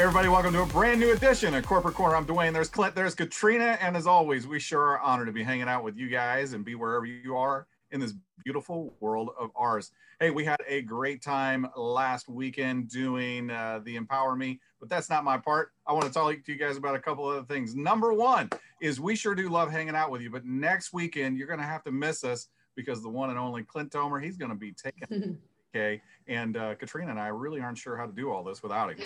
Hey everybody, welcome to a brand new edition of Corporate Corner. I'm Dwayne. There's Clint, there's Katrina, and as always, we sure are honored to be hanging out with you guys and be wherever you are in this beautiful world of ours. Hey, we had a great time last weekend doing uh, the Empower Me, but that's not my part. I want to talk to you guys about a couple other things. Number one is we sure do love hanging out with you, but next weekend you're going to have to miss us because the one and only Clint Tomer, he's going to be taking. Okay, and uh, Katrina and I really aren't sure how to do all this without him.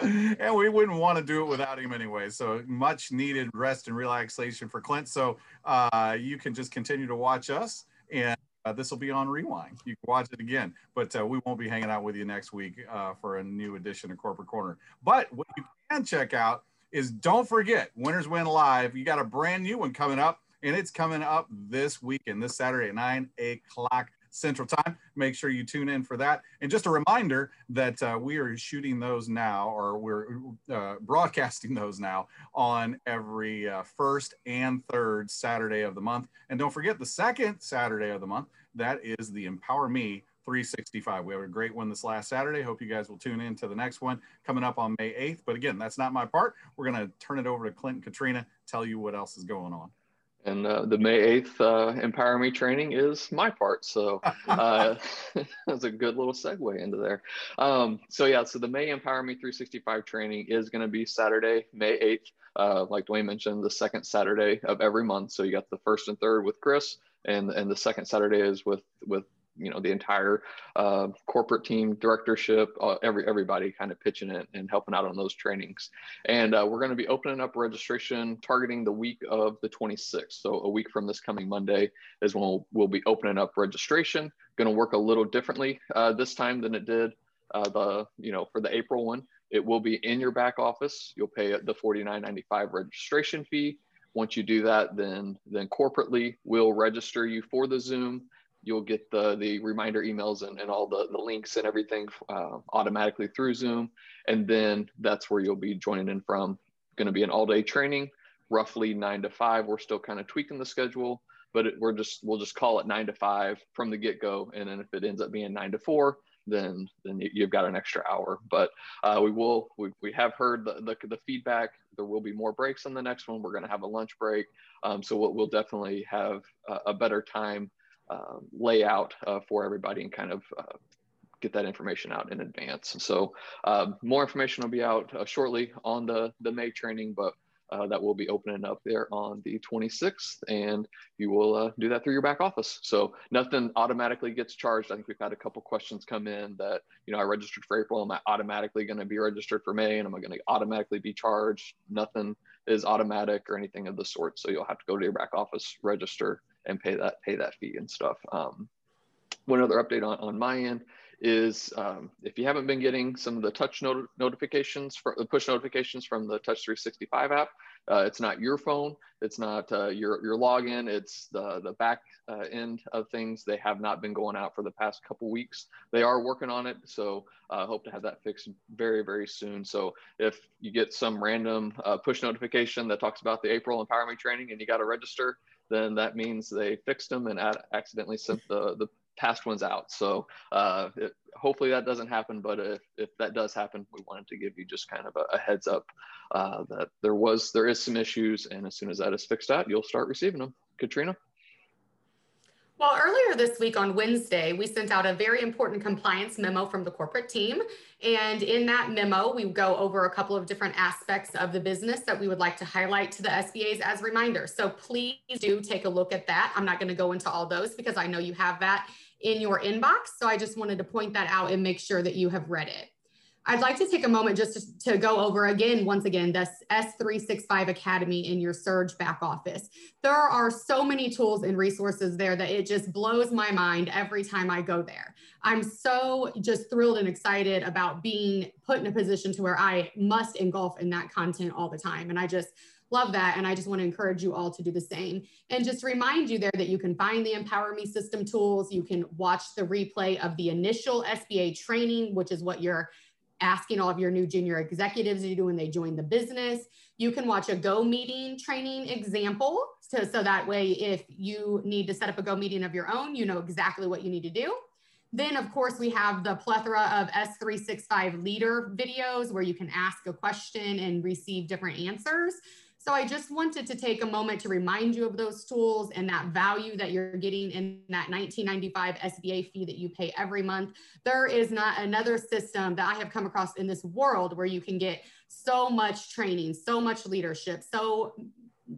And we wouldn't want to do it without him anyway. So much needed rest and relaxation for Clint. So uh, you can just continue to watch us, and uh, this will be on rewind. You can watch it again, but uh, we won't be hanging out with you next week uh, for a new edition of Corporate Corner. But what you can check out is don't forget Winners Win Live. You got a brand new one coming up, and it's coming up this weekend, this Saturday at 9 o'clock Central Time. Make sure you tune in for that. And just a reminder that uh, we are shooting those now, or we're uh, broadcasting those now on every uh, first and third Saturday of the month. And don't forget the second Saturday of the month, that is the Empower Me 365. We have a great one this last Saturday. Hope you guys will tune in to the next one coming up on May 8th. But again, that's not my part. We're going to turn it over to Clint and Katrina, tell you what else is going on. And uh, the May 8th uh, Empower Me training is my part. So uh, that's a good little segue into there. Um, so, yeah, so the May Empower Me 365 training is going to be Saturday, May 8th. Uh, like Dwayne mentioned, the second Saturday of every month. So, you got the first and third with Chris, and, and the second Saturday is with, with you know the entire uh, corporate team directorship uh, every everybody kind of pitching it and helping out on those trainings. And uh, we're going to be opening up registration targeting the week of the 26th so a week from this coming monday is when we'll, we'll be opening up registration. Going to work a little differently uh, this time than it did uh, the you know for the april one. It will be in your back office. You'll pay the 49.95 registration fee. Once you do that then then corporately we'll register you for the zoom you'll get the the reminder emails and, and all the, the links and everything uh, automatically through Zoom. And then that's where you'll be joining in from. Going to be an all day training, roughly nine to five. We're still kind of tweaking the schedule, but it, we're just we'll just call it nine to five from the get go. And then if it ends up being nine to four, then then you've got an extra hour. But uh, we will we, we have heard the, the, the feedback. There will be more breaks on the next one. We're going to have a lunch break, um, so we'll, we'll definitely have a, a better time uh, layout uh, for everybody and kind of uh, get that information out in advance. So um, more information will be out uh, shortly on the, the May training, but uh, that will be opening up there on the 26th and you will do that through your back office. So nothing automatically gets charged. I think we've had a couple questions come in that, you know, I registered for April. Am I automatically going to be registered for May and am I going to automatically be charged? Nothing is automatic or anything of the sort. So you'll have to go to your back office, register, and pay that pay that fee and stuff. Um, one other update on, on my end is um, if you haven't been getting some of the touch not- notifications for the push notifications from the touch 365 app uh, it's not your phone it's not uh, your your login it's the the back uh, end of things. They have not been going out for the past couple weeks. They are working on it so uh, hope to have that fixed very very soon. So if you get some random uh, push notification that talks about the april Empower Me training and you got to register then that means they fixed them and ad- accidentally sent the, the past ones out. So uh, it, hopefully that doesn't happen. But if, if that does happen, we wanted to give you just kind of a, a heads up uh, that there was there is some issues, and as soon as that is fixed out, you'll start receiving them. Katrina. Well, earlier this week on Wednesday, we sent out a very important compliance memo from the corporate team. And in that memo, we go over a couple of different aspects of the business that we would like to highlight to the SBAs as reminders. So please do take a look at that. I'm not going to go into all those because I know you have that in your inbox. So I just wanted to point that out and make sure that you have read it. I'd like to take a moment just to, to, go over again, once again, this S365 Academy in your Surge back office. There are so many tools and resources there that it just blows my mind every time I go there. I'm so just thrilled and excited about being put in a position to where I must engulf in that content all the time. And I just love that. And I just want to encourage you all to do the same. And just remind you there that you can find the Empower Me system tools. You can watch the replay of the initial SBA training, which is what you're asking all of your new junior executives to do when they join the business. You can watch a Go meeting training example. So, so that way, if you need to set up a Go meeting of your own, you know exactly what you need to do. Then, of course, we have the plethora of S365 leader videos where you can ask a question and receive different answers. So I just wanted to take a moment to remind you of those tools and that value that you're getting in that 1995 SBA fee that you pay every month. There is not another system that I have come across in this world where you can get so much training, so much leadership, so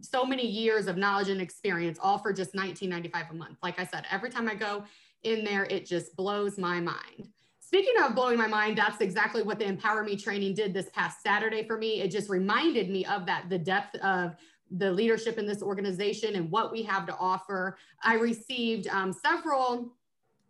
so many years of knowledge and experience all for just 19.95 a month. Like I said, every time I go in there, it just blows my mind. Speaking of blowing my mind, that's exactly what the Empower Me training did this past Saturday for me. It just reminded me of that, the depth of the leadership in this organization and what we have to offer. I received um, several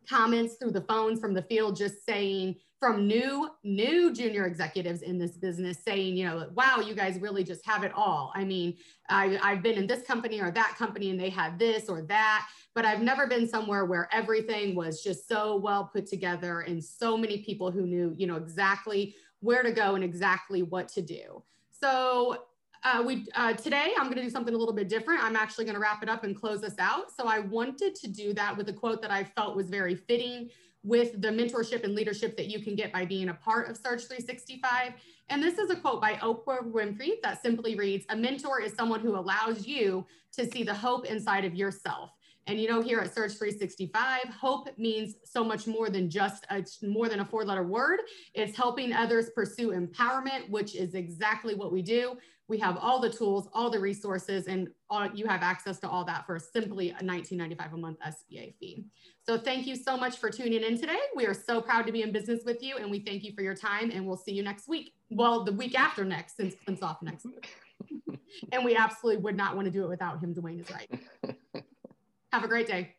comments through the phones from the field just saying, from new new junior executives in this business saying you know wow you guys really just have it all. I mean I, i've been in this company or that company and they had this or that but i've never been somewhere where everything was just so well put together and so many people who knew you know exactly where to go and exactly what to do. So uh, we uh, today i'm going to do something a little bit different i'm actually going to wrap it up and close us out so i wanted to do that with a quote that i felt was very fitting with the mentorship and leadership that you can get by being a part of Surge 365. And this is a quote by Oprah Winfrey that simply reads A mentor is someone who allows you to see the hope inside of yourself. And you know, here at Surge 365, hope means so much more than just a, more than a four letter word. It's helping others pursue empowerment, which is exactly what we do. We have all the tools, all the resources, and all, you have access to all that for simply a 19.95 a month SBA fee. So thank you so much for tuning in today. We are so proud to be in business with you, and we thank you for your time. And we'll see you next week. Well, the week after next, since Clint's off next week. and we absolutely would not want to do it without him. Dwayne is right. Have a great day.